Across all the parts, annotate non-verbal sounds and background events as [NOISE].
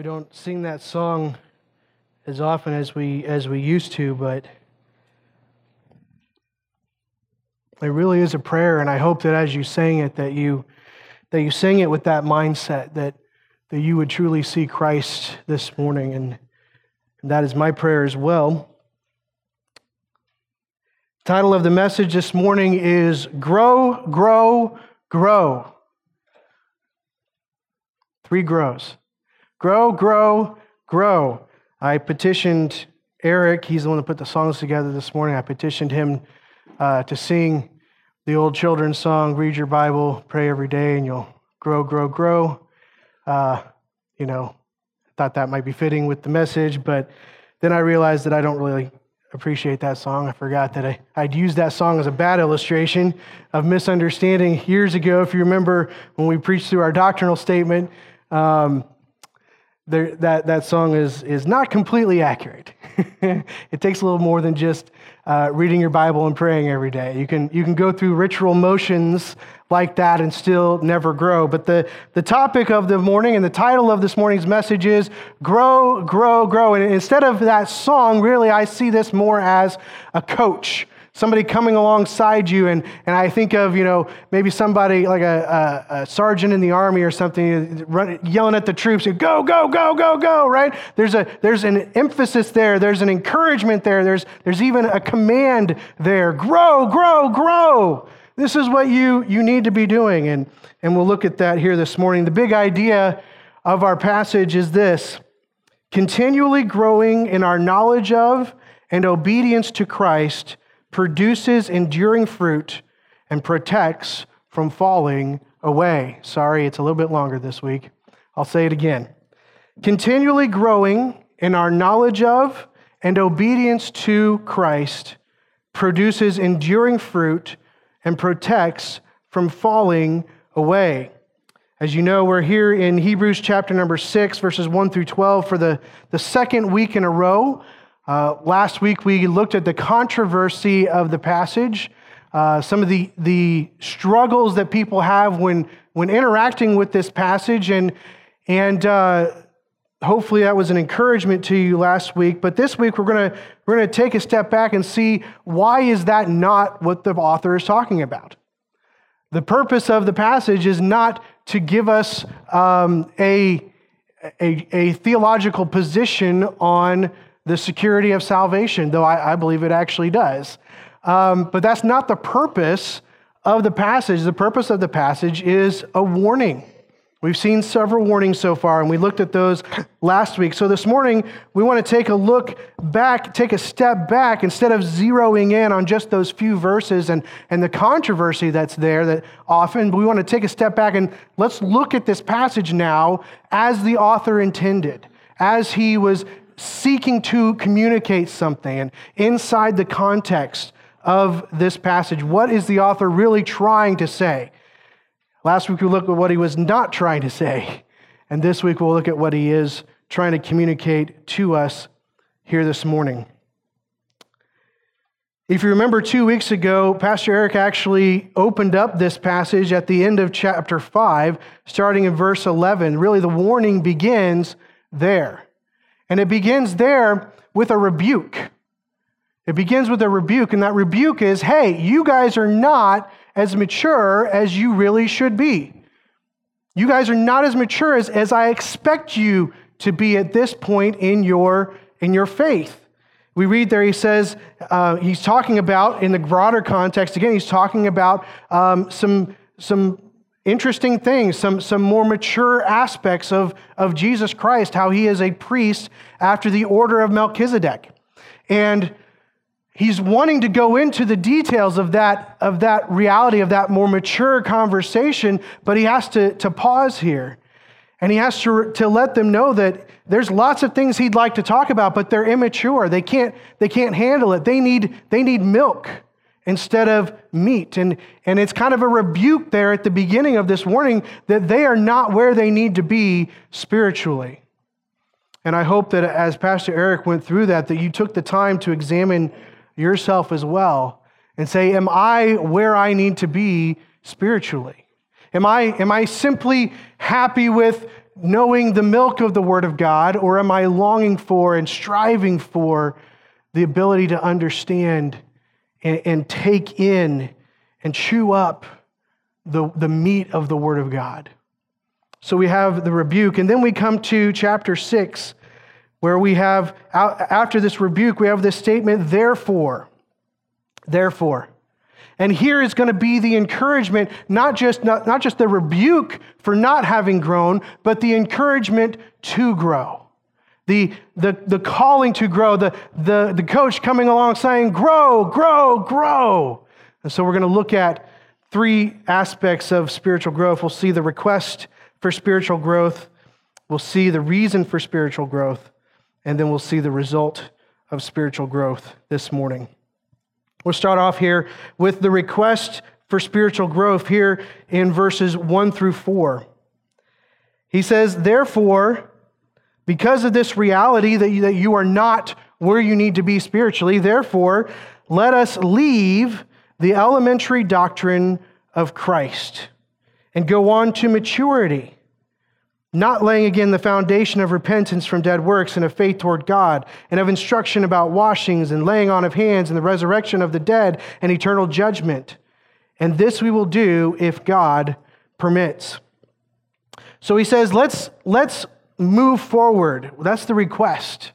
We don't sing that song as often as we as we used to, but it really is a prayer, and I hope that as you sing it, that you that you sing it with that mindset that that you would truly see Christ this morning, and, and that is my prayer as well. Title of the message this morning is Grow, Grow, Grow. Three grows. Grow, grow, grow. I petitioned Eric, he's the one that put the songs together this morning. I petitioned him uh, to sing the old children's song, Read Your Bible, Pray Every Day, and you'll grow, grow, grow. Uh, you know, thought that might be fitting with the message, but then I realized that I don't really appreciate that song. I forgot that I, I'd used that song as a bad illustration of misunderstanding years ago. If you remember when we preached through our doctrinal statement, um, there, that, that song is, is not completely accurate. [LAUGHS] it takes a little more than just uh, reading your Bible and praying every day. You can, you can go through ritual motions like that and still never grow. But the, the topic of the morning and the title of this morning's message is Grow, Grow, Grow. And instead of that song, really, I see this more as a coach somebody coming alongside you. And, and I think of, you know, maybe somebody like a, a, a sergeant in the army or something uh, run, yelling at the troops, go, go, go, go, go, right? There's, a, there's an emphasis there. There's an encouragement there. There's, there's even a command there. Grow, grow, grow. This is what you, you need to be doing. And, and we'll look at that here this morning. The big idea of our passage is this continually growing in our knowledge of and obedience to Christ produces enduring fruit, and protects from falling away. Sorry, it's a little bit longer this week. I'll say it again. Continually growing in our knowledge of and obedience to Christ produces enduring fruit and protects from falling away. As you know, we're here in Hebrews chapter number 6, verses 1 through 12 for the, the second week in a row. Uh, last week, we looked at the controversy of the passage, uh, some of the, the struggles that people have when, when interacting with this passage, and, and uh, hopefully that was an encouragement to you last week. But this week, we're going we're going to take a step back and see why is that not what the author is talking about. The purpose of the passage is not to give us um, a, a, a theological position on the security of salvation, though I, I believe it actually does. Um, but that's not the purpose of the passage. The purpose of the passage is a warning. We've seen several warnings so far, and we looked at those last week. So this morning, we want to take a look back, take a step back, instead of zeroing in on just those few verses and, and the controversy that's there that often, we want to take a step back and let's look at this passage now as the author intended, as he was seeking to communicate something. And inside the context of this passage, what is the author really trying to say? Last week we looked at what he was not trying to say. And this week we'll look at what he is trying to communicate to us here this morning. If you remember two weeks ago, Pastor Eric actually opened up this passage at the end of chapter 5, starting in verse 11. Really, the warning begins there. And it begins there with a rebuke. It begins with a rebuke, and that rebuke is hey, you guys are not as mature as you really should be. You guys are not as mature as, as I expect you to be at this point in your, in your faith. We read there, he says, uh, he's talking about, in the broader context, again, he's talking about um, some, some interesting things, some, some more mature aspects of, of Jesus Christ, how he is a priest after the order of Melchizedek. And he's wanting to go into the details of that, of that reality, of that more mature conversation, but he has to, to pause here. And he has to, to let them know that there's lots of things he'd like to talk about, but they're immature. They can't, they can't handle it. They need, they need milk instead of meat. And, and it's kind of a rebuke there at the beginning of this warning that they are not where they need to be spiritually. And I hope that as Pastor Eric went through that, that you took the time to examine yourself as well and say, Am I where I need to be spiritually? Am I, am I simply happy with knowing the milk of the Word of God, or am I longing for and striving for the ability to understand and, and take in and chew up the, the meat of the Word of God? So we have the rebuke, and then we come to chapter 6, where we have, after this rebuke, we have this statement, therefore. Therefore. And here is going to be the encouragement, not just, not, not just the rebuke for not having grown, but the encouragement to grow. The, the, the calling to grow, the, the, the coach coming along saying, grow, grow, grow. And so we're going to look at three aspects of spiritual growth. We'll see the request for spiritual growth, we'll see the reason for spiritual growth, and then we'll see the result of spiritual growth this morning. We'll start off here with the request for spiritual growth here in verses 1 through 4. He says, Therefore, because of this reality that you, that you are not where you need to be spiritually, therefore, let us leave the elementary doctrine of Christ and go on to maturity not laying again the foundation of repentance from dead works and of faith toward God, and of instruction about washings and laying on of hands and the resurrection of the dead and eternal judgment. And this we will do if God permits. So he says, let's, let's move forward. That's the request,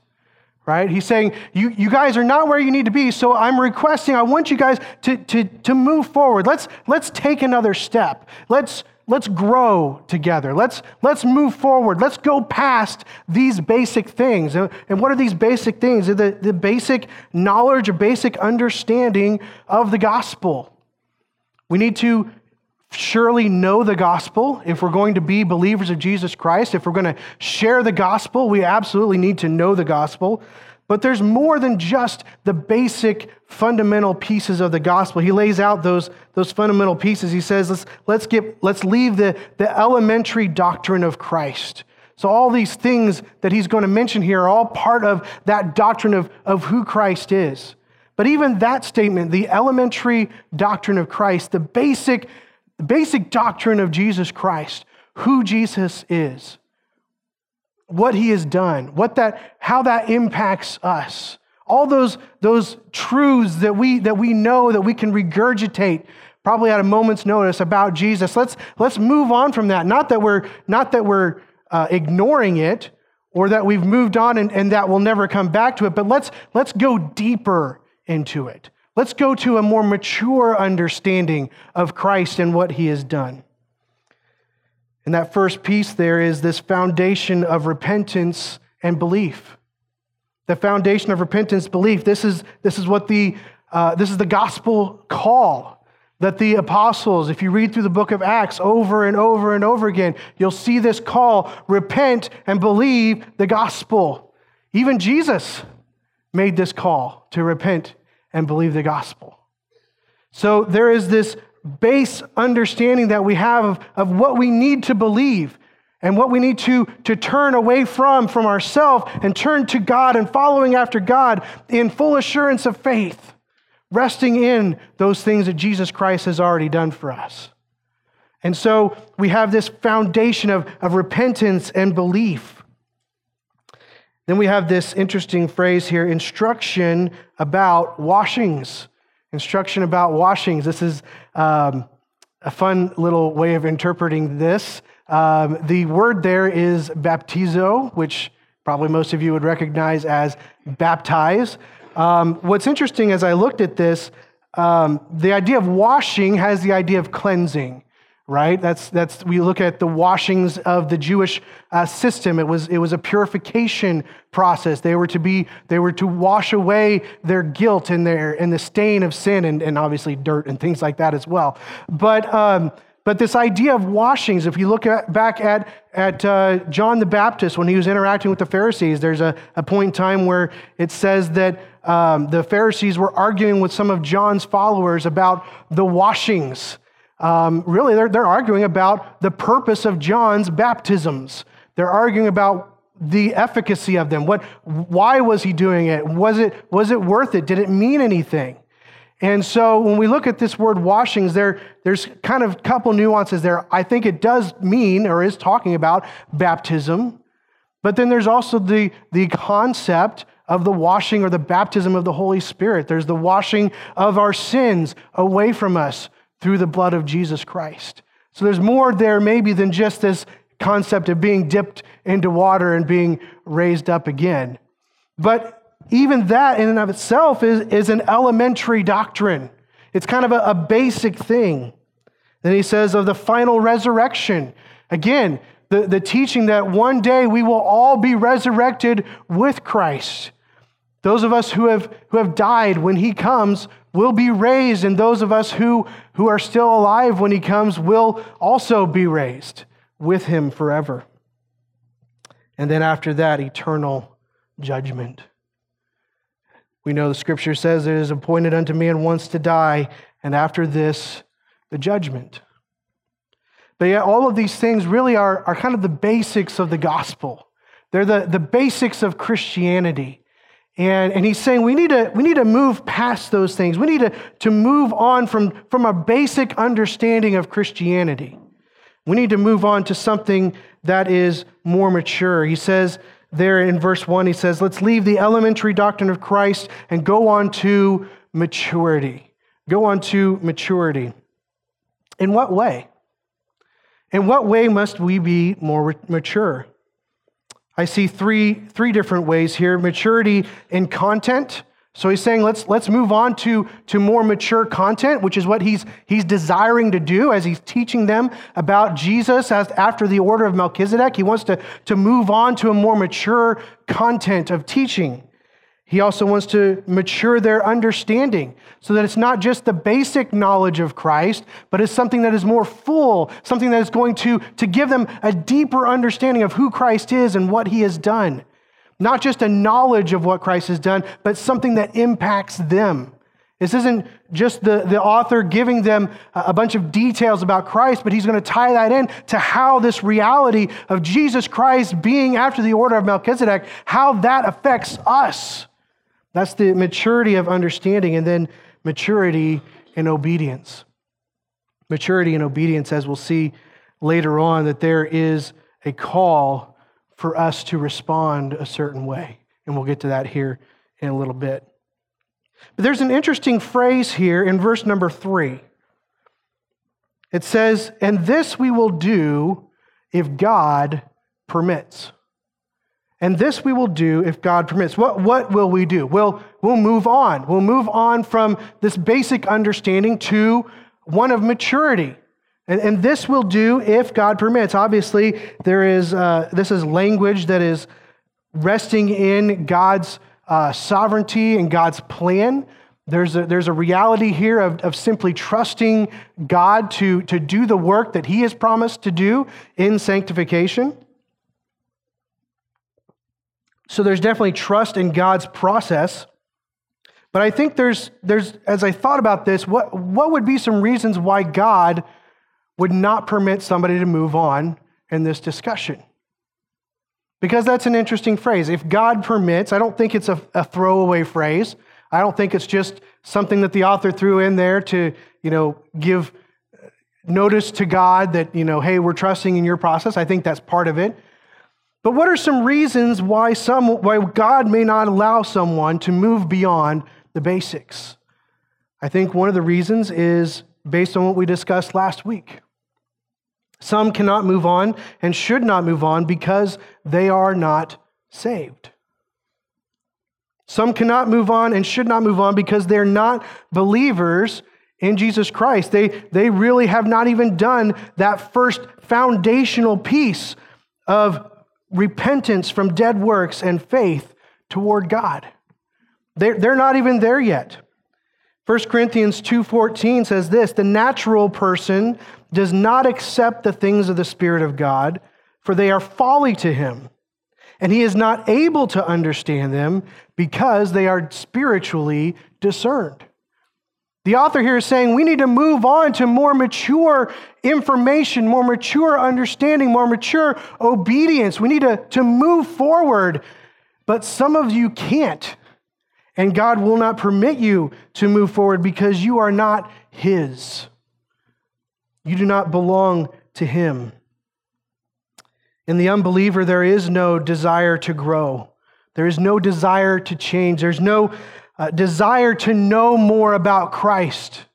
right? He's saying, you, you guys are not where you need to be, so I'm requesting, I want you guys to, to, to move forward. Let's, let's take another step. Let's let's grow together. Let's, let's move forward. Let's go past these basic things. And, what are these basic things? The, the basic knowledge or basic understanding of the gospel. We need to surely know the gospel if we're going to be believers of Jesus Christ. If we're going to share the gospel, we absolutely need to know the gospel. But there's more than just the basic fundamental pieces of the gospel. He lays out those, those fundamental pieces. He says, let's, let's, get, let's leave the, the elementary doctrine of Christ. So, all these things that he's going to mention here are all part of that doctrine of, of who Christ is. But even that statement, the elementary doctrine of Christ, the basic, basic doctrine of Jesus Christ, who Jesus is, what he has done, what that, how that impacts us. All those, those truths that we, that we know that we can regurgitate probably at a moment's notice about Jesus. Let's, let's move on from that. Not that we're, not that we're uh, ignoring it or that we've moved on and, and that we'll never come back to it, but let's, let's go deeper into it. Let's go to a more mature understanding of Christ and what he has done. And that first piece there is this foundation of repentance and belief. The foundation of repentance, belief. This is, this is what the, uh, this is the gospel call that the apostles, if you read through the book of Acts over and over and over again, you'll see this call repent and believe the gospel. Even Jesus made this call to repent and believe the gospel. So there is this base understanding that we have of, of what we need to believe and what we need to, to turn away from from ourselves and turn to God and following after God in full assurance of faith, resting in those things that Jesus Christ has already done for us. And so we have this foundation of, of repentance and belief. Then we have this interesting phrase here instruction about washings instruction about washings. This is um, a fun little way of interpreting this. Um, the word there is baptizo, which probably most of you would recognize as baptize. Um, what's interesting as I looked at this, um, the idea of washing has the idea of cleansing right? That's, that's, we look at the washings of the Jewish uh, system. It was, it was a purification process. They were to be, they were to wash away their guilt and their, and the stain of sin and, and obviously dirt and things like that as well. But, um, but this idea of washings, if you look at, back at, at uh, John the Baptist when he was interacting with the Pharisees, there's a, a point in time where it says that um, the Pharisees were arguing with some of John's followers about the washings um, really, they're, they're arguing about the purpose of John's baptisms. They're arguing about the efficacy of them. What, why was he doing it? Was, it? was it worth it? Did it mean anything? And so when we look at this word washings, there, there's kind of a couple nuances there. I think it does mean or is talking about baptism, but then there's also the, the concept of the washing or the baptism of the Holy Spirit. There's the washing of our sins away from us through the blood of Jesus Christ. So there's more there maybe than just this concept of being dipped into water and being raised up again. But even that in and of itself is, is an elementary doctrine. It's kind of a, a basic thing. Then he says of the final resurrection. Again, the, the teaching that one day we will all be resurrected with Christ. Those of us who have, who have died when he comes will be raised, and those of us who, who are still alive when he comes will also be raised with him forever. And then after that, eternal judgment. We know the scripture says it is appointed unto man once to die, and after this, the judgment. But yet, all of these things really are, are kind of the basics of the gospel. They're the, the basics of Christianity. And, and he's saying we need, to, we need to move past those things. We need to, to move on from, from a basic understanding of Christianity. We need to move on to something that is more mature. He says there in verse 1, he says, Let's leave the elementary doctrine of Christ and go on to maturity. Go on to maturity. In what way? In what way must we be more mature? I see three, three different ways here maturity in content. So he's saying, let's, let's move on to, to more mature content, which is what he's, he's desiring to do as he's teaching them about Jesus as, after the order of Melchizedek. He wants to, to move on to a more mature content of teaching. He also wants to mature their understanding so that it's not just the basic knowledge of Christ, but it's something that is more full, something that is going to, to give them a deeper understanding of who Christ is and what he has done. Not just a knowledge of what Christ has done, but something that impacts them. This isn't just the, the author giving them a bunch of details about Christ, but he's going to tie that in to how this reality of Jesus Christ being after the order of Melchizedek, how that affects us. That's the maturity of understanding, and then maturity in obedience. Maturity in obedience, as we'll see later on, that there is a call for us to respond a certain way. And we'll get to that here in a little bit. But there's an interesting phrase here in verse number three. It says, And this we will do if God permits. And this we will do if God permits. What, what will we do? We'll, we'll move on. We'll move on from this basic understanding to one of maturity. And, and this will do if God permits. Obviously, there is, uh, this is language that is resting in God's uh, sovereignty and God's plan. There's a, there's a reality here of, of simply trusting God to, to do the work that He has promised to do in sanctification. So there's definitely trust in God's process. But I think there's, there's as I thought about this, what, what would be some reasons why God would not permit somebody to move on in this discussion. Because that's an interesting phrase. If God permits, I don't think it's a, a, throwaway phrase. I don't think it's just something that the author threw in there to, you know, give notice to God that, you know, hey, we're trusting in your process. I think that's part of it. But what are some reasons why some why God may not allow someone to move beyond the basics? I think one of the reasons is based on what we discussed last week. Some cannot move on and should not move on because they are not saved. Some cannot move on and should not move on because they're not believers in Jesus Christ. They, they really have not even done that first foundational piece of repentance from dead works and faith toward God. They're, they're not even there yet. 1 Corinthians 2:14 says this, the natural person does not accept the things of the spirit of God, for they are folly to him, and he is not able to understand them because they are spiritually discerned. The author here is saying we need to move on to more mature information, more mature understanding, more mature obedience. We need to, to move forward, but some of you can't. And God will not permit you to move forward because you are not His. You do not belong to Him. In the unbeliever, there is no desire to grow. There is no desire to change. There's no uh, desire to know more about Christ.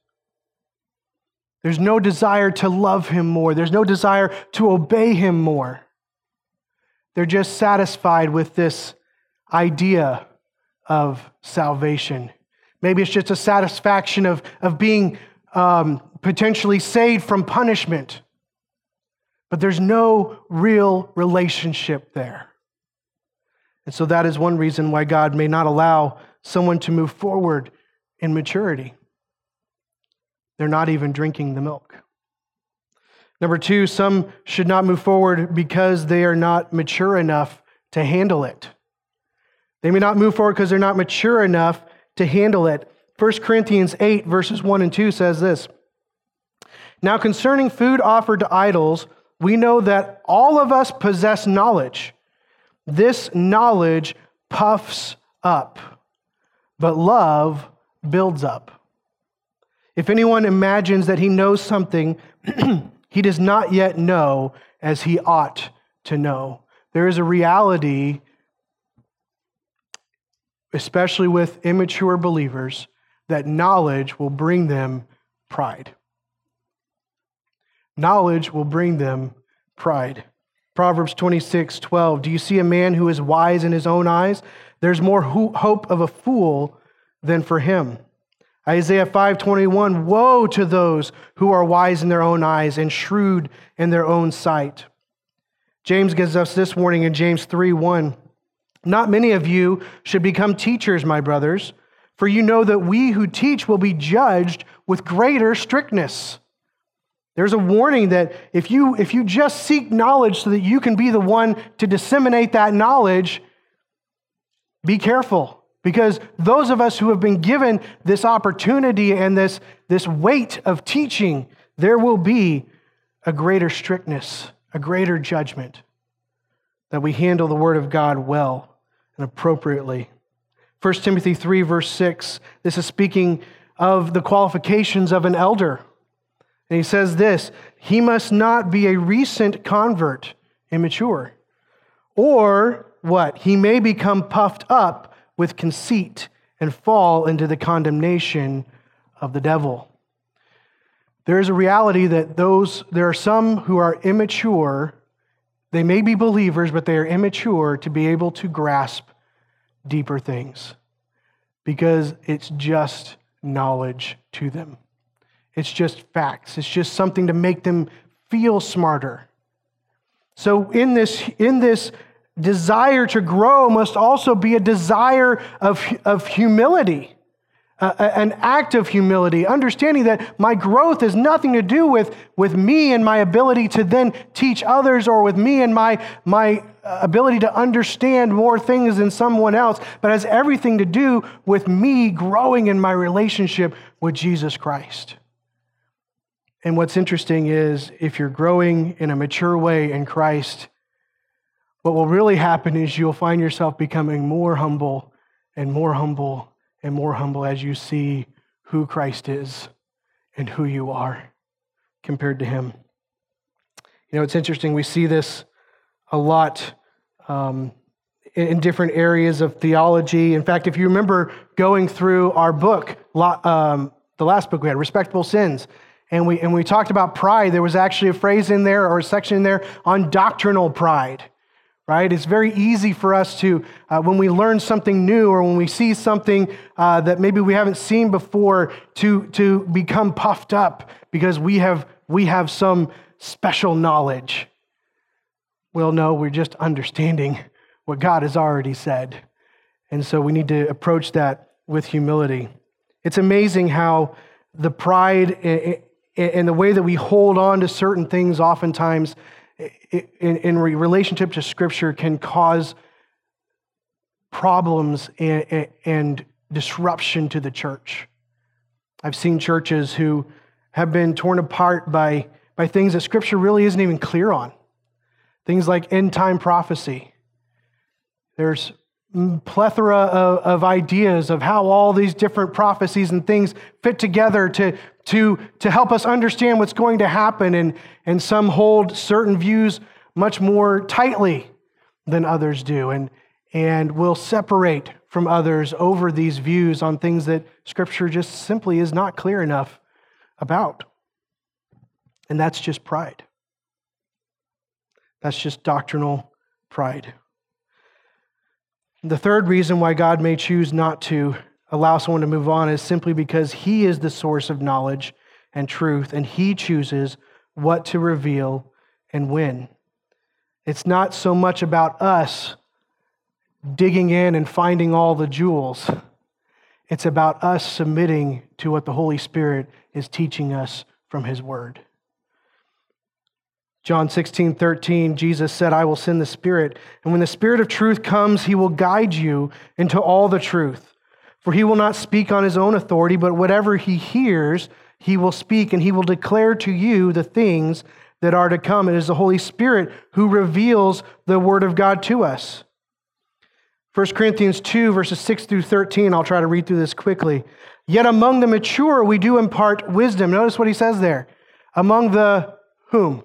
There's no desire to love him more. There's no desire to obey him more. They're just satisfied with this idea of salvation. Maybe it's just a satisfaction of, of being um, potentially saved from punishment, but there's no real relationship there. And so that is one reason why God may not allow someone to move forward in maturity. They're not even drinking the milk. Number two, some should not move forward because they are not mature enough to handle it. They may not move forward because they're not mature enough to handle it. 1 Corinthians 8, verses 1 and 2 says this Now, concerning food offered to idols, we know that all of us possess knowledge. This knowledge puffs up, but love builds up. If anyone imagines that he knows something, [CLEARS THROAT] he does not yet know as he ought to know. There is a reality, especially with immature believers, that knowledge will bring them pride. Knowledge will bring them pride. Proverbs 26, 12. Do you see a man who is wise in his own eyes? There's more hope of a fool than for him. Isaiah 5:21 Woe to those who are wise in their own eyes and shrewd in their own sight. James gives us this warning in James 3:1 Not many of you should become teachers, my brothers, for you know that we who teach will be judged with greater strictness. There's a warning that if you, if you just seek knowledge so that you can be the one to disseminate that knowledge, be careful. Because those of us who have been given this opportunity and this, this weight of teaching, there will be a greater strictness, a greater judgment, that we handle the Word of God well and appropriately. 1 Timothy 3, verse 6, this is speaking of the qualifications of an elder. And he says this He must not be a recent convert, immature. Or what? He may become puffed up with conceit and fall into the condemnation of the devil. There is a reality that those, there are some who are immature. They may be believers, but they are immature to be able to grasp deeper things because it's just knowledge to them. It's just facts. It's just something to make them feel smarter. So in this, in this desire to grow must also be a desire of, of humility, uh, an act of humility, understanding that my growth has nothing to do with, with me and my ability to then teach others or with me and my, my ability to understand more things than someone else, but has everything to do with me growing in my relationship with Jesus Christ. And what's interesting is if you're growing in a mature way in Christ, what will really happen is you'll find yourself becoming more humble and more humble and more humble as you see who Christ is and who you are compared to Him. You know, it's interesting. We see this a lot um, in different areas of theology. In fact, if you remember going through our book, um, the last book we had, Respectable Sins, and we, and we talked about pride. There was actually a phrase in there or a section in there on doctrinal pride, right? It's very easy for us to, uh, when we learn something new or when we see something uh, that maybe we haven't seen before, to, to become puffed up because we have, we have some special knowledge. Well, no, we're just understanding what God has already said. And so we need to approach that with humility. It's amazing how the pride and the way that we hold on to certain things oftentimes in, in relationship to Scripture can cause problems and, and disruption to the church. I've seen churches who have been torn apart by, by things that Scripture really isn't even clear on. Things like end time prophecy. There's plethora of, of, ideas of how all these different prophecies and things fit together to, to, to help us understand what's going to happen. And, and some hold certain views much more tightly than others do, and, and will separate from others over these views on things that Scripture just simply is not clear enough about. And that's just pride. That's just doctrinal pride. The third reason why God may choose not to allow someone to move on is simply because He is the source of knowledge and truth, and He chooses what to reveal and when. It's not so much about us digging in and finding all the jewels. It's about us submitting to what the Holy Spirit is teaching us from His Word. John 16, 13, Jesus said, I will send the Spirit, and when the Spirit of truth comes, he will guide you into all the truth. For he will not speak on his own authority, but whatever he hears, he will speak, and he will declare to you the things that are to come. It is the Holy Spirit who reveals the Word of God to us. 1 Corinthians 2, verses 6 through 13, I'll try to read through this quickly. Yet among the mature, we do impart wisdom. Notice what he says there. Among the whom?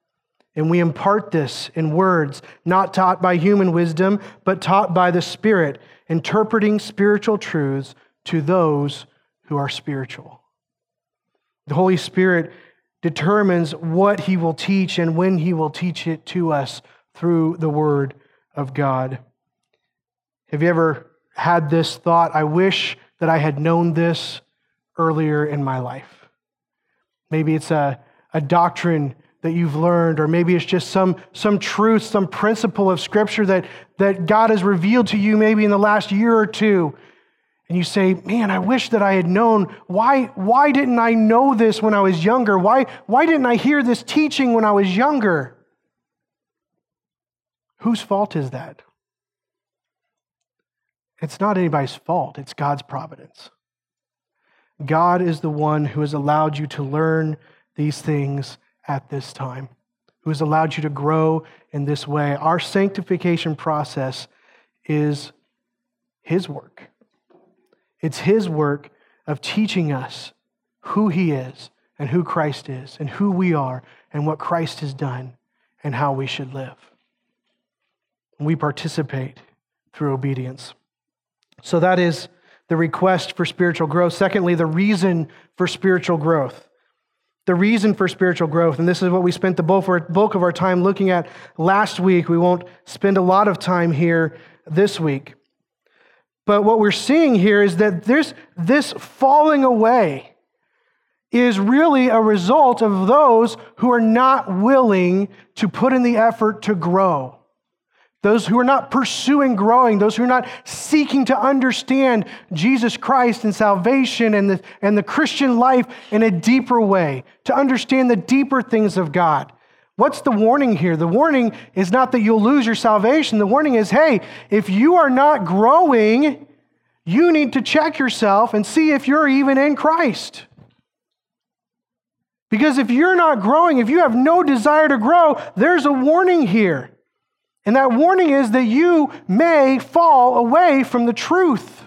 And we impart this in words not taught by human wisdom, but taught by the Spirit, interpreting spiritual truths to those who are spiritual. The Holy Spirit determines what he will teach and when he will teach it to us through the Word of God. Have you ever had this thought? I wish that I had known this earlier in my life. Maybe it's a, a doctrine that you've learned, or maybe it's just some, some truth, some principle of Scripture that, that God has revealed to you maybe in the last year or two. And you say, Man, I wish that I had known. Why, why didn't I know this when I was younger? Why, why didn't I hear this teaching when I was younger? Whose fault is that? It's not anybody's fault, it's God's providence. God is the one who has allowed you to learn these things at this time, who has allowed you to grow in this way. Our sanctification process is His work. It's His work of teaching us who He is and who Christ is and who we are and what Christ has done and how we should live. We participate through obedience. So that is the request for spiritual growth. Secondly, the reason for spiritual growth. The reason for spiritual growth, and this is what we spent the bulk of our time looking at last week. We won't spend a lot of time here this week. But what we're seeing here is that this, this falling away is really a result of those who are not willing to put in the effort to grow. Those who are not pursuing growing, those who are not seeking to understand Jesus Christ and salvation and the, and the Christian life in a deeper way, to understand the deeper things of God. What's the warning here? The warning is not that you'll lose your salvation. The warning is hey, if you are not growing, you need to check yourself and see if you're even in Christ. Because if you're not growing, if you have no desire to grow, there's a warning here. And that warning is that you may fall away from the truth.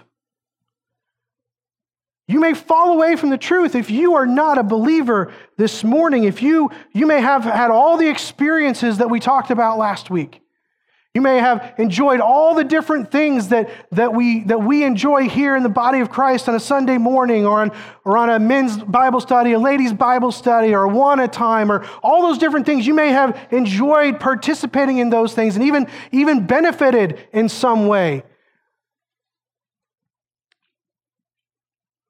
You may fall away from the truth if you are not a believer this morning. If you, you may have had all the experiences that we talked about last week. You may have enjoyed all the different things that, that, we, that we enjoy here in the body of Christ on a Sunday morning or on, or on a men's Bible study, a ladies' Bible study, or one at a time, or all those different things. You may have enjoyed participating in those things and even, even benefited in some way. I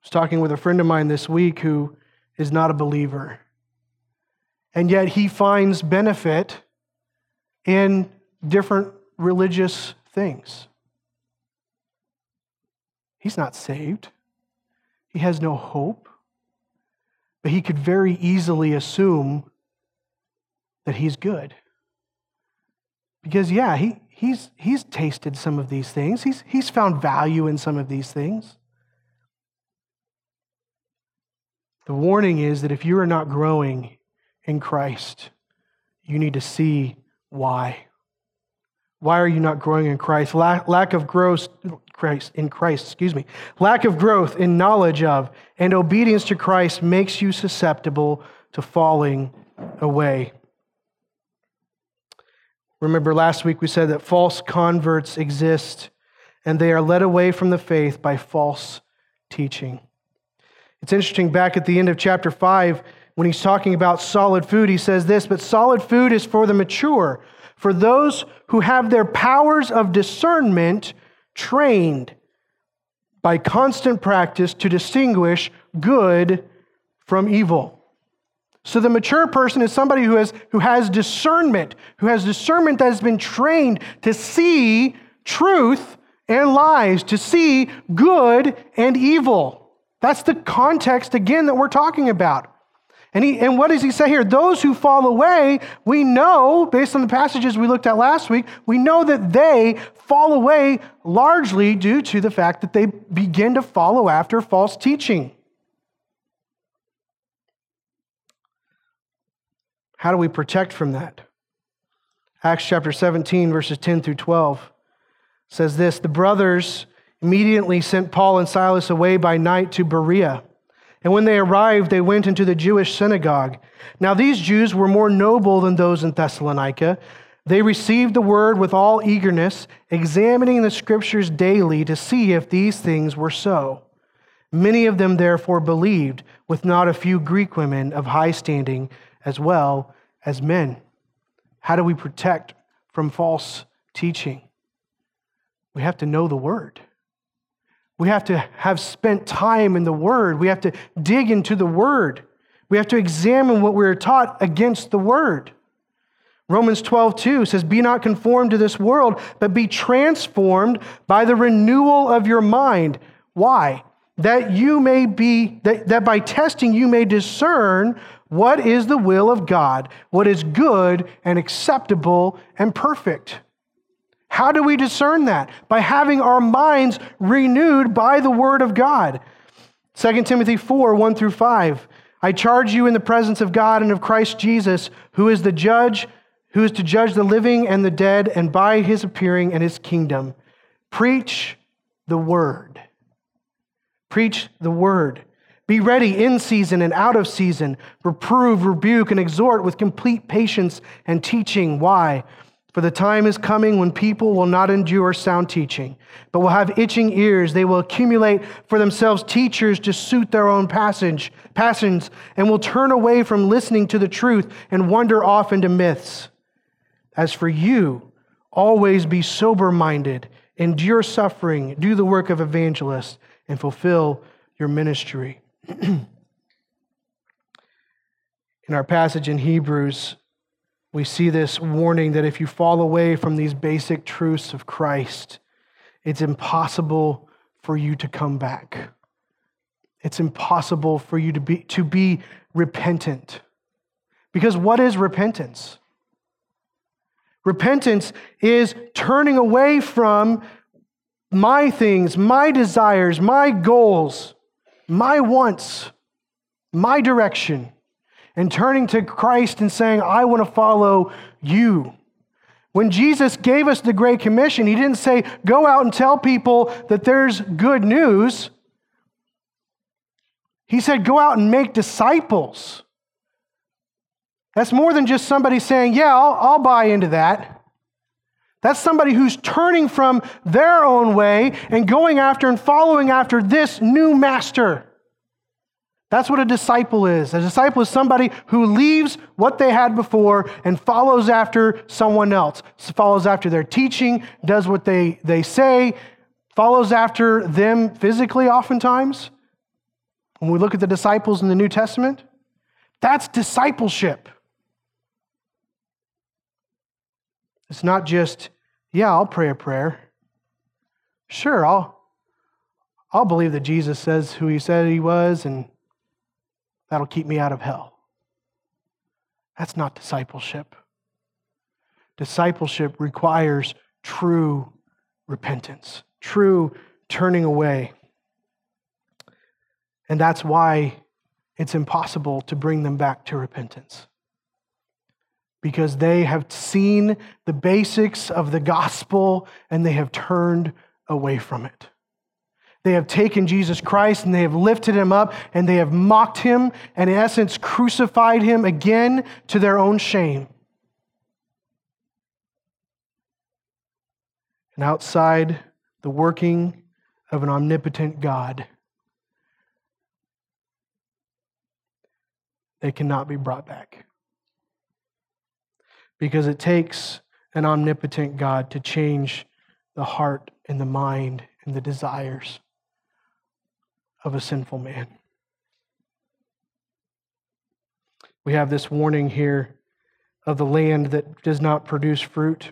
was talking with a friend of mine this week who is not a believer, and yet he finds benefit in different religious things. He's not saved, he has no hope, but he could very easily assume that he's good. Because, yeah, he, he's, he's tasted some of these things, he's, he's found value in some of these things. The warning is that if you are not growing in Christ, you need to see why. Why are you not growing in Christ? Lack, lack of growth Christ in Christ, excuse me. Lack of growth in knowledge of and obedience to Christ makes you susceptible to falling away. Remember last week we said that false converts exist and they are led away from the faith by false teaching. It's interesting back at the end of chapter 5 when he's talking about solid food he says this, but solid food is for the mature for those who have their powers of discernment trained by constant practice to distinguish good from evil. So the mature person is somebody who has, who has discernment, who has discernment that has been trained to see truth and lies, to see good and evil. That's the context, again, that we're talking about. And, he, and what does he say here? Those who fall away, we know, based on the passages we looked at last week, we know that they fall away largely due to the fact that they begin to follow after false teaching. How do we protect from that? Acts chapter 17, verses 10 through 12 says this The brothers immediately sent Paul and Silas away by night to Berea. And when they arrived, they went into the Jewish synagogue. Now, these Jews were more noble than those in Thessalonica. They received the word with all eagerness, examining the scriptures daily to see if these things were so. Many of them therefore believed, with not a few Greek women of high standing as well as men. How do we protect from false teaching? We have to know the word. We have to have spent time in the Word. We have to dig into the Word. We have to examine what we are taught against the Word. Romans 12, 2 says, Be not conformed to this world, but be transformed by the renewal of your mind. Why? That you may be, that, that by testing you may discern what is the will of God, what is good and acceptable and perfect. How do we discern that? By having our minds renewed by the Word of God. 2 Timothy 4 1 through 5. I charge you in the presence of God and of Christ Jesus, who is the judge, who is to judge the living and the dead, and by his appearing and his kingdom. Preach the Word. Preach the Word. Be ready in season and out of season. Reprove, rebuke, and exhort with complete patience and teaching. Why? For the time is coming when people will not endure sound teaching, but will have itching ears. They will accumulate for themselves teachers to suit their own passage, passions, and will turn away from listening to the truth and wander off into myths. As for you, always be sober minded, endure suffering, do the work of evangelists, and fulfill your ministry. [CLEARS THROAT] in our passage in Hebrews, we see this warning that if you fall away from these basic truths of Christ, it's impossible for you to come back. It's impossible for you to be, to be repentant. Because what is repentance? Repentance is turning away from my things, my desires, my goals, my wants, my direction and turning to Christ and saying, I want to follow you. When Jesus gave us the Great Commission, he didn't say, go out and tell people that there's good news. He said, go out and make disciples. That's more than just somebody saying, yeah, I'll, I'll buy into that. That's somebody who's turning from their own way and going after and following after this new master. That's what a disciple is. A disciple is somebody who leaves what they had before and follows after someone else, follows after their teaching, does what they, they say, follows after them physically, oftentimes. When we look at the disciples in the New Testament, that's discipleship. It's not just, yeah, I'll pray a prayer. Sure, I'll, I'll believe that Jesus says who he said he was, and that'll keep me out of hell. That's not discipleship. Discipleship requires true repentance, true turning away. And that's why it's impossible to bring them back to repentance because they have seen the basics of the gospel and they have turned away from it. They have taken Jesus Christ and they have lifted him up and they have mocked him and, in essence, crucified him again to their own shame. And outside the working of an omnipotent God, they cannot be brought back because it takes an omnipotent God to change the heart and the mind and the desires of a sinful man. We have this warning here of the land that does not produce fruit.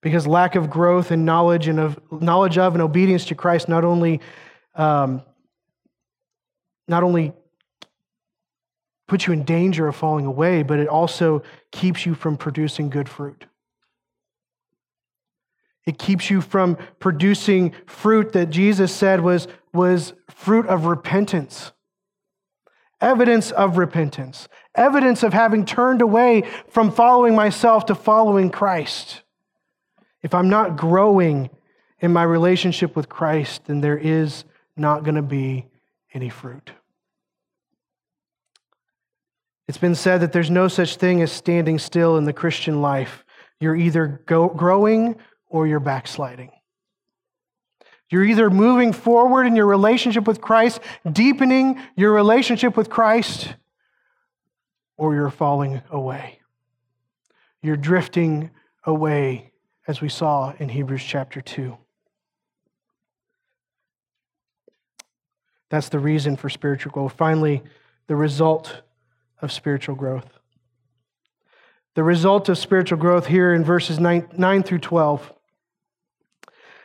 Because lack of growth and knowledge and of knowledge of and obedience to Christ not only um, not only puts you in danger of falling away, but it also keeps you from producing good fruit. It keeps you from producing fruit that Jesus said was, was fruit of repentance, evidence of repentance, evidence of having turned away from following myself to following Christ. If I'm not growing in my relationship with Christ, then there is not going to be any fruit. It's been said that there's no such thing as standing still in the Christian life. You're either go- growing or you're backsliding. You're either moving forward in your relationship with Christ, deepening your relationship with Christ, or you're falling away. You're drifting away, as we saw in Hebrews chapter 2. That's the reason for spiritual growth. Finally, the result of spiritual growth. The result of spiritual growth here in verses 9, 9 through 12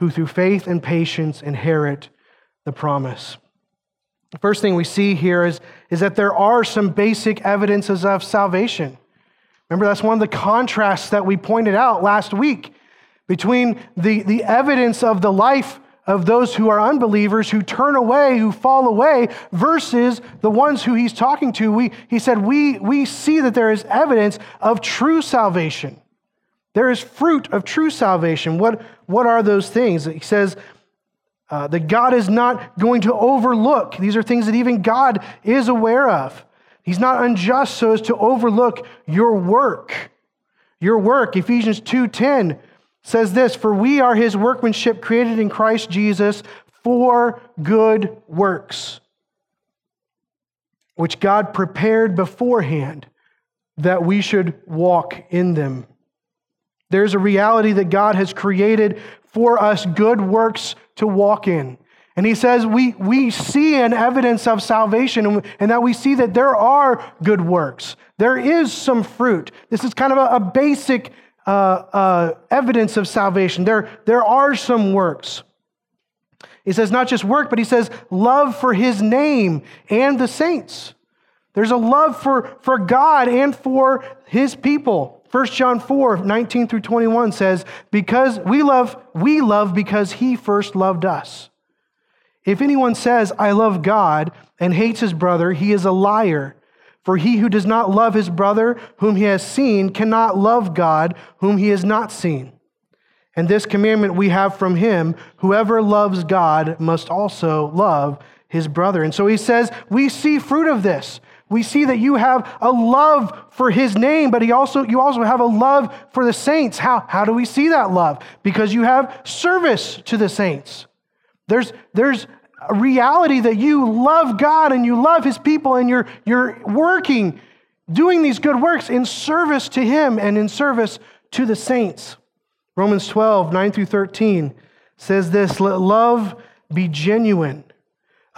who through faith and patience inherit the promise. The first thing we see here is, is that there are some basic evidences of salvation. Remember, that's one of the contrasts that we pointed out last week between the, the evidence of the life of those who are unbelievers, who turn away, who fall away, versus the ones who he's talking to. We, he said, we, we see that there is evidence of true salvation. There is fruit of true salvation. What, what are those things? He says uh, that God is not going to overlook. These are things that even God is aware of. He's not unjust so as to overlook your work. Your work, Ephesians 2:10 says this For we are his workmanship created in Christ Jesus for good works, which God prepared beforehand that we should walk in them. There's a reality that God has created for us good works to walk in. And he says we, we see an evidence of salvation and, and, that we see that there are good works. There is some fruit. This is kind of a, a basic uh, uh, evidence of salvation. There, there are some works. He says not just work, but he says love for his name and the saints. There's a love for, for God and for his people. 1 John 4, 19 through 21 says, Because we love, we love because he first loved us. If anyone says, I love God, and hates his brother, he is a liar. For he who does not love his brother whom he has seen cannot love God whom he has not seen. And this commandment we have from him whoever loves God must also love his brother. And so he says, We see fruit of this. We see that you have a love for his name, but he also, you also have a love for the saints. How, how do we see that love? Because you have service to the saints. There's, there's a reality that you love God and you love his people and you're, you're working, doing these good works in service to him and in service to the saints. Romans 12, 9 through 13 says this Let love be genuine.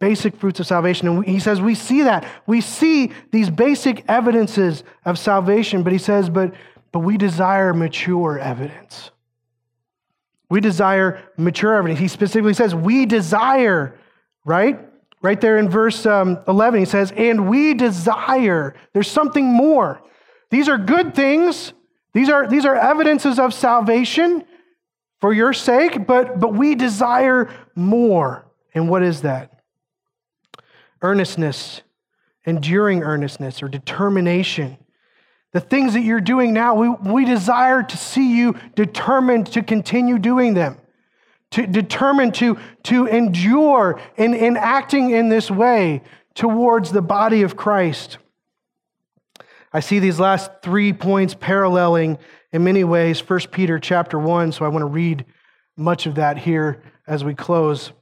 basic fruits of salvation. And he says, we see that. We see these basic evidences of salvation, but he says, but, but we desire mature evidence. We desire mature evidence. He specifically says, we desire, right? Right there in verse um, 11, he says, and we desire. There's something more. These are good things. These are, these are evidences of salvation for your sake, but, but we desire more. And what is that? Earnestness, enduring earnestness, or determination. The things that you're doing now, we, we desire to see you determined to continue doing them, to determined to, to endure in, in acting in this way towards the body of Christ. I see these last three points paralleling in many ways 1 Peter chapter 1, so I want to read much of that here as we close.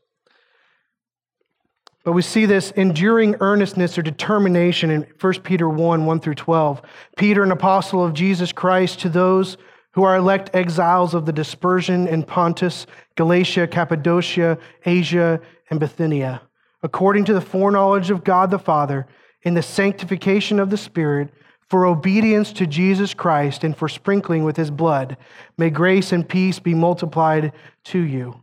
But we see this enduring earnestness or determination in 1 Peter 1 1 through 12. Peter, an apostle of Jesus Christ, to those who are elect exiles of the dispersion in Pontus, Galatia, Cappadocia, Asia, and Bithynia, according to the foreknowledge of God the Father, in the sanctification of the Spirit, for obedience to Jesus Christ and for sprinkling with his blood, may grace and peace be multiplied to you.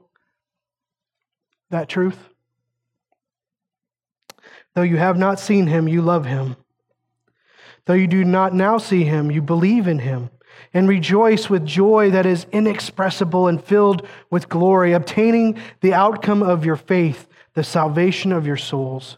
that truth? Though you have not seen him, you love him. Though you do not now see him, you believe in him and rejoice with joy that is inexpressible and filled with glory, obtaining the outcome of your faith, the salvation of your souls.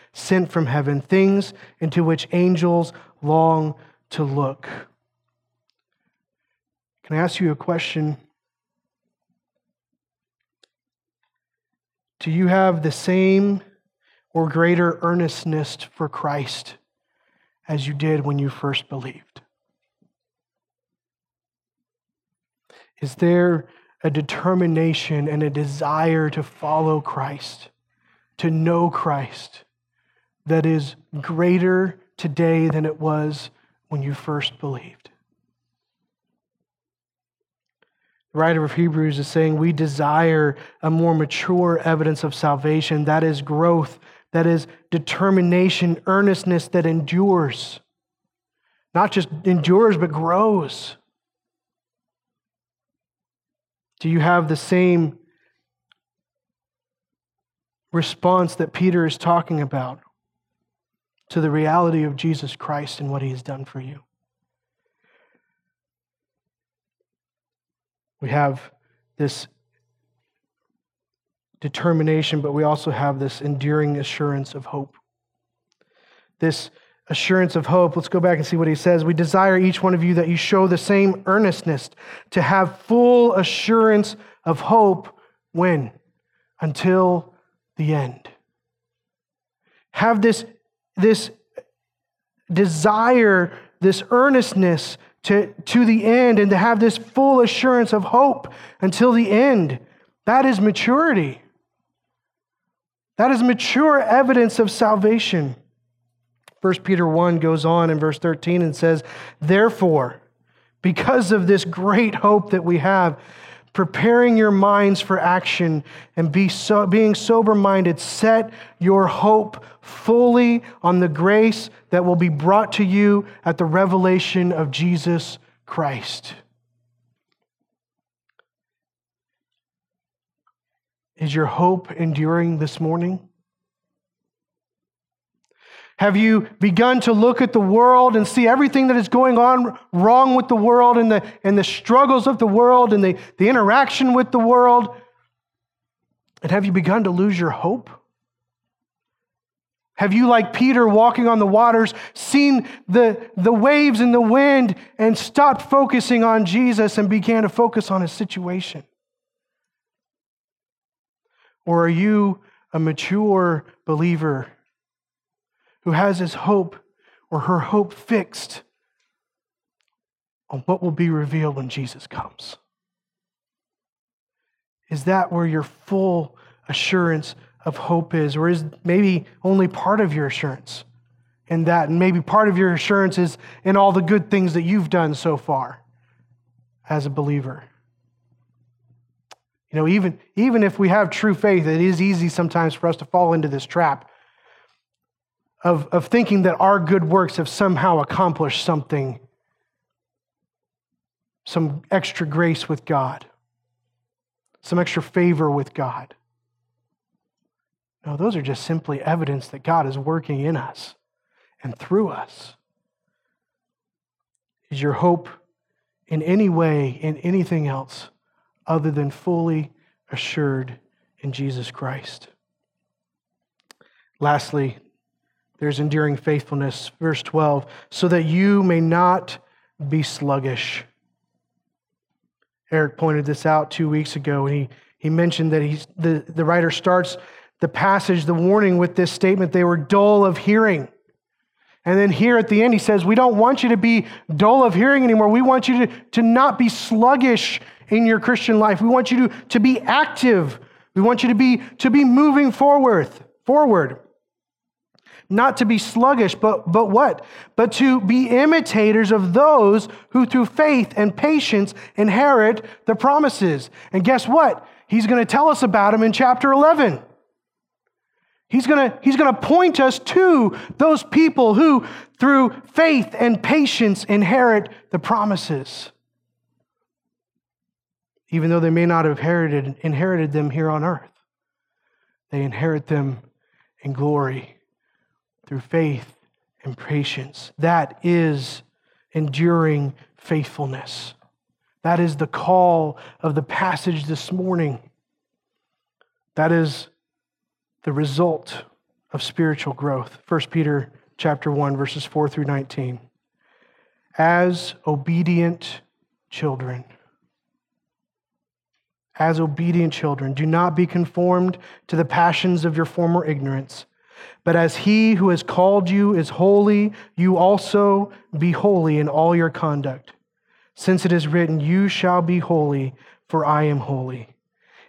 sent from heaven, things into which angels long to look. Can I ask you a question? Do you have the same or greater earnestness for Christ as you did when you first believed? Is there a determination and a desire to follow Christ, to know Christ, that is greater today than it was when you first believed. The writer of Hebrews is saying we desire a more mature evidence of salvation, that is growth, that is determination, earnestness that endures. Not just endures, but grows. Do you have the same response that Peter is talking about to the reality of Jesus Christ and what he has done for you? We have this determination, but we also have this enduring assurance of hope. This assurance of hope. Let's go back and see what he says. We desire each one of you that you show the same earnestness to have full assurance of hope when? Until the end. Have this, this desire, this earnestness to, to the end, and to have this full assurance of hope until the end. That is maturity. That is mature evidence of salvation. 1 Peter 1 goes on in verse 13 and says, Therefore, because of this great hope that we have, preparing your minds for action and be so, being sober minded, set your hope fully on the grace that will be brought to you at the revelation of Jesus Christ. Is your hope enduring this morning? Have you begun to look at the world and see everything that is going on wrong with the world and the, and the struggles of the world and the, the interaction with the world? And have you begun to lose your hope? Have you, like Peter walking on the waters, seen the, the waves and the wind and stopped focusing on Jesus and began to focus on his situation? Or are you a mature believer who has his hope or her hope fixed on what will be revealed when Jesus comes? Is that where your full assurance of hope is? Or is maybe only part of your assurance in that? And maybe part of your assurance is in all the good things that you've done so far as a believer. You know, even, even if we have true faith, it is easy sometimes for us to fall into this trap of, of thinking that our good works have somehow accomplished something, some extra grace with God, some extra favor with God. No, those are just simply evidence that God is working in us and through us. Is your hope in any way, in anything else, other than fully assured in Jesus Christ? Lastly, there's enduring faithfulness. Verse 12, so that you may not be sluggish. Eric pointed this out two weeks ago, and he, he mentioned that he's, the, the writer starts the passage, the warning with this statement they were dull of hearing. And then here at the end, he says, We don't want you to be dull of hearing anymore. We want you to, to not be sluggish in your Christian life. We want you to, to be active. We want you to be, to be moving forward, forward not to be sluggish, but, but what? But to be imitators of those who through faith and patience inherit the promises. And guess what? He's going to tell us about them in chapter 11. He's going to, he's going to point us to those people who, through faith and patience, inherit the promises. Even though they may not have inherited, inherited them here on earth, they inherit them in glory through faith and patience. That is enduring faithfulness. That is the call of the passage this morning. That is the result of spiritual growth. 1 Peter chapter 1 verses 4 through 19. As obedient children, as obedient children, do not be conformed to the passions of your former ignorance but as he who has called you is holy, you also be holy in all your conduct. Since it is written, You shall be holy, for I am holy.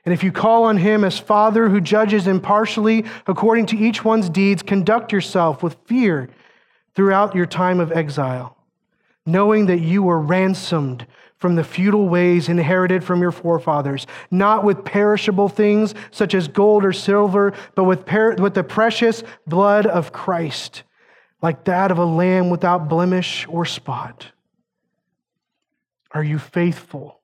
And if you call on him as Father who judges impartially according to each one's deeds, conduct yourself with fear throughout your time of exile, knowing that you were ransomed from the futile ways inherited from your forefathers, not with perishable things such as gold or silver, but with, per- with the precious blood of Christ, like that of a lamb without blemish or spot. Are you faithful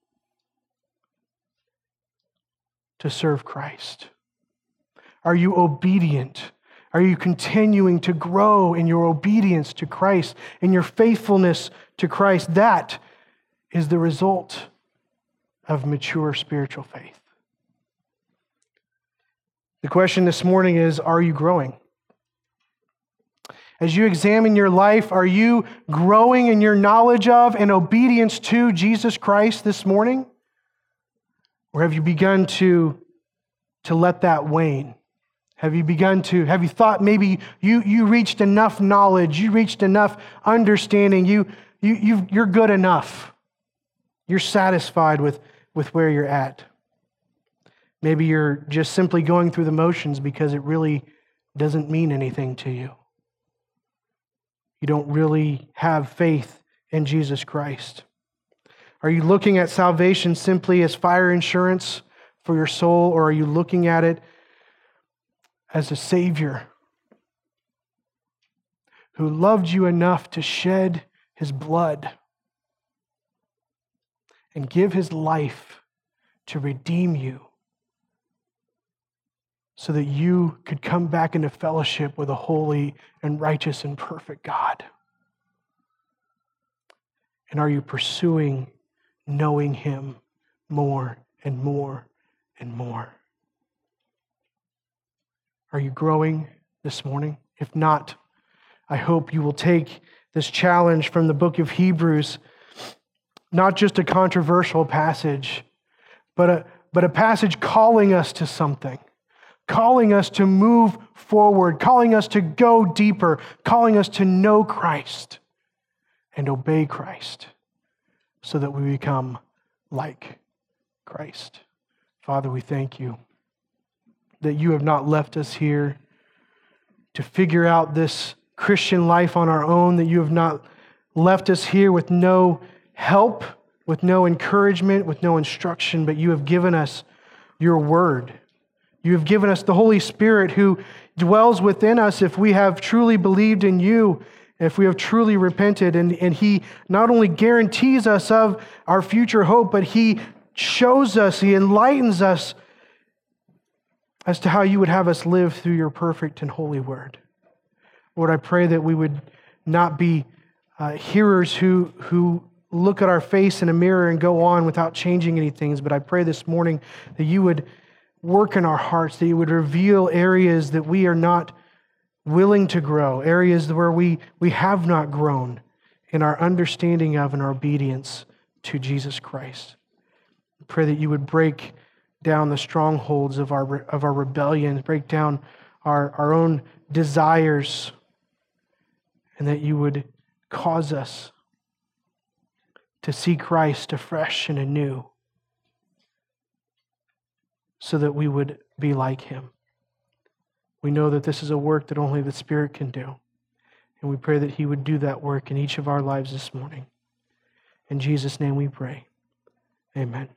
to serve Christ? Are you obedient? Are you continuing to grow in your obedience to Christ, in your faithfulness to Christ? That is the result of mature spiritual faith. The question this morning is Are you growing? As you examine your life, are you growing in your knowledge of and obedience to Jesus Christ this morning? Or have you begun to, to let that wane? Have you begun to, have you thought maybe you, you reached enough knowledge, you reached enough understanding, you, you, you you're good enough? You're satisfied with, with where you're at. Maybe you're just simply going through the motions because it really doesn't mean anything to you. You don't really have faith in Jesus Christ. Are you looking at salvation simply as fire insurance for your soul, or are you looking at it as a Savior who loved you enough to shed his blood and give his life to redeem you so that you could come back into fellowship with a holy and righteous and perfect God? And are you pursuing knowing him more and more and more? Are you growing this morning? If not, I hope you will take this challenge from the book of Hebrews not just a controversial passage, but a, but a passage calling us to something, calling us to move forward, calling us to go deeper, calling us to know Christ and obey Christ so that we become like Christ. Father, we thank you that you have not left us here to figure out this Christian life on our own, that you have not left us here with no help, with no encouragement, with no instruction, but you have given us your word. You have given us the Holy Spirit who dwells within us if we have truly believed in you, if we have truly repented. And, and He not only guarantees us of our future hope, but He shows us, He enlightens us as to how you would have us live through your perfect and holy word. Lord, I pray that we would not be uh, hearers who, who look at our face in a mirror and go on without changing anything. But I pray this morning that you would work in our hearts, that you would reveal areas that we are not willing to grow, areas where we, we have not grown in our understanding of and our obedience to Jesus Christ. I pray that you would break down the strongholds of our, of our rebellion, break down our, our own desires, and that you would cause us to see Christ afresh and anew so that we would be like him. We know that this is a work that only the Spirit can do. And we pray that he would do that work in each of our lives this morning. In Jesus' name we pray. Amen.